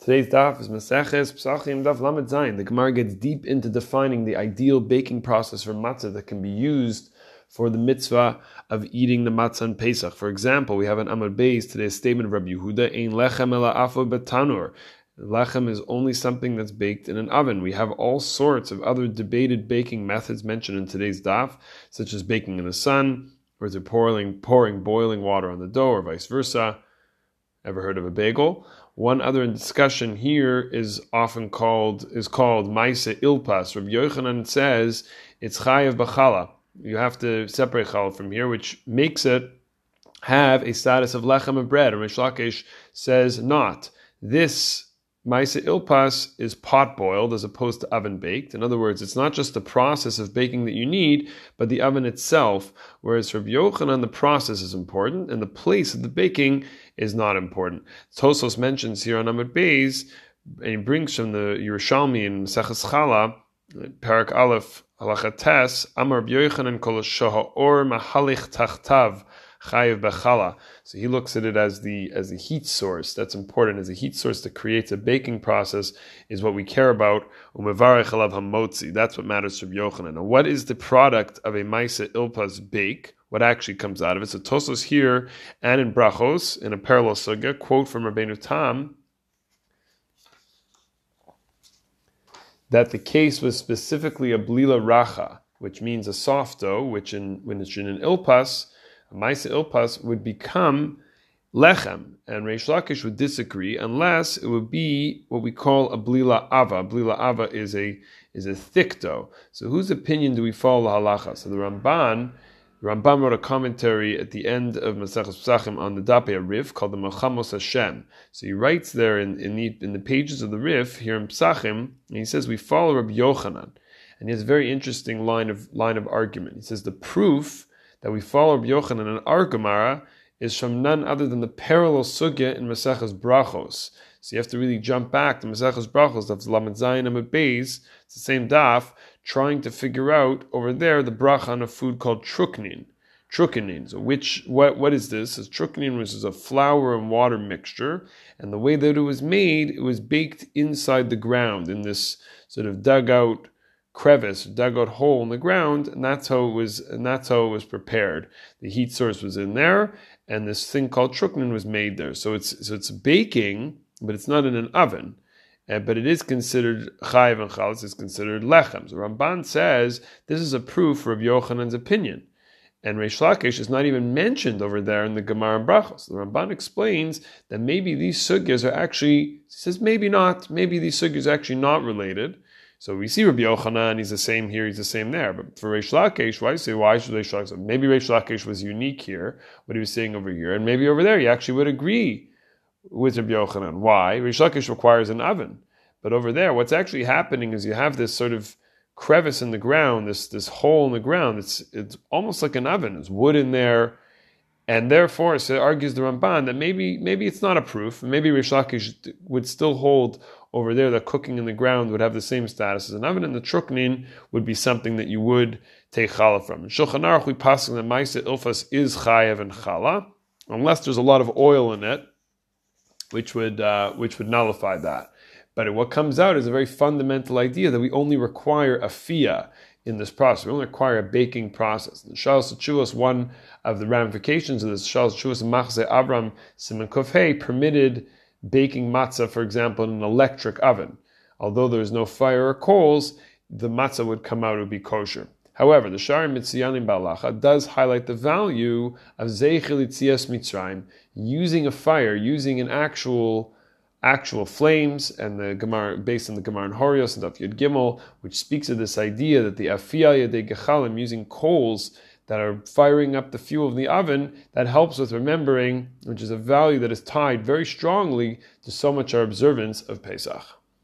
Today's daf is Maseches Pesachim Daf Lamed Zayin. The Gemara gets deep into defining the ideal baking process for matzah that can be used for the mitzvah of eating the matzah on Pesach. For example, we have an Amud Beis today's statement of Rabbi Yehuda, Ein lechem ela afo betanur. Lechem is only something that's baked in an oven. We have all sorts of other debated baking methods mentioned in today's daf, such as baking in the sun, or pouring, pouring boiling water on the dough, or vice versa. Ever heard of a bagel? One other discussion here is often called is called Maisa Ilpas. Rabbi Yochanan says it's Chayav Bachala. You have to separate Chala from here, which makes it have a status of lechem of bread. And Reish Lakish says not. This Maisa ilpas is pot boiled as opposed to oven baked. In other words, it's not just the process of baking that you need, but the oven itself. Whereas for Yochanan, the process is important and the place of the baking is not important. Tosfos mentions here on Amud Beis, and brings from the Yerushalmi in Seches Chala, Parak Aleph, Halachates, Amar Yochanan kol or mahalich tachtav chayiv bechala. So he looks at it as the as a heat source. That's important as a heat source that creates a baking process is what we care about. Umevarech alav hamotzi. That's what matters to Yochanan. Now, what is the product of a maisa ilpas bake? What actually comes out of it? So Tosfos here and in Brachos in a parallel sugya quote from Rabbeinu Tam. That the case was specifically a blila racha, which means a soft dough, which in when it's in an ilpas, Maisa Ilpas would become lechem, and Reish Lakish would disagree unless it would be what we call a blila ava. Blila ava is a is a thick dough. So whose opinion do we follow the halacha? So the Ramban. Ramban wrote a commentary at the end of Maseches Pesachim on the Dapei Rif called the Milchamos Hashem. So he writes there in, in, the, in the pages of the Rif here in Pesachim, and he says we follow Rabbi Yochanan, and he has a very interesting line of line of argument. He says the proof that we follow Rabbi Yochanan in our Gemara is from none other than the parallel sugya in Maseches Brachos. So you have to really jump back to Maseches Brachos, that's Lamed Zayin and Beis, it's the same daf, trying to figure out over there the bracha on a food called truknin. Truknin. So which what what is this? Is truknin which is a flour and water mixture, and the way that it was made, it was baked inside the ground in this sort of dugout crevice, dug out hole in the ground, and that's how it was. And that's how it was prepared. The heat source was in there, and this thing called truknin was made there. So it's so it's baking, but it's not in an oven. Uh, but it is considered chayiv and chalas is considered lechem. So Ramban says this is a proof of Yochanan's opinion. And Reish Lakish is not even mentioned over there in the Gemara and Brachos. The Ramban explains that maybe these sugyas are actually, says maybe not, maybe these sugyas are actually not related. So we see Rabbi Yochanan, he's the same here, he's the same there. But for Reish Lakish, why say why should Reish Lakish? Maybe Reish Lakish was unique here, what he was saying over here, and maybe over there he actually would agree with Rabbi Yochanan. Why? Reish Lakish requires an oven, but over there, what's actually happening is you have this sort of crevice in the ground, this this hole in the ground. It's it's almost like an oven. There's wood in there. And therefore, so argues the Ramban that maybe maybe it's not a proof. Maybe Reish Lakish would still hold over there that cooking in the ground would have the same status as an oven, and the truknin would be something that you would take challah from. In Shulchan Aruch, we pass that Maisa Ilfas is chayav and challah, unless there's a lot of oil in it, which would uh, which would nullify that. But what comes out is a very fundamental idea that we only require a fia in this process. We only require a baking process. The Shalos Chuvos, one of the ramifications of this, Shalos Chuvos Machze Abram Simon Kofhei permitted baking matzah, for example, in an electric oven. Although there is no fire or coals, the matzah would come out, it would be kosher. However, the Shari Metzuyanim Balacha does highlight the value of Zeichel Mitzrayim, using a fire, using an actual actual flames, and the Gemara, based on the Gemara in Horios and Daf Yud Gimel, which speaks of this idea that the Afiyah de Gechalim, using coals that are firing up the fuel of the oven, that helps with remembering, which is a value that is tied very strongly to so much our observance of Pesach.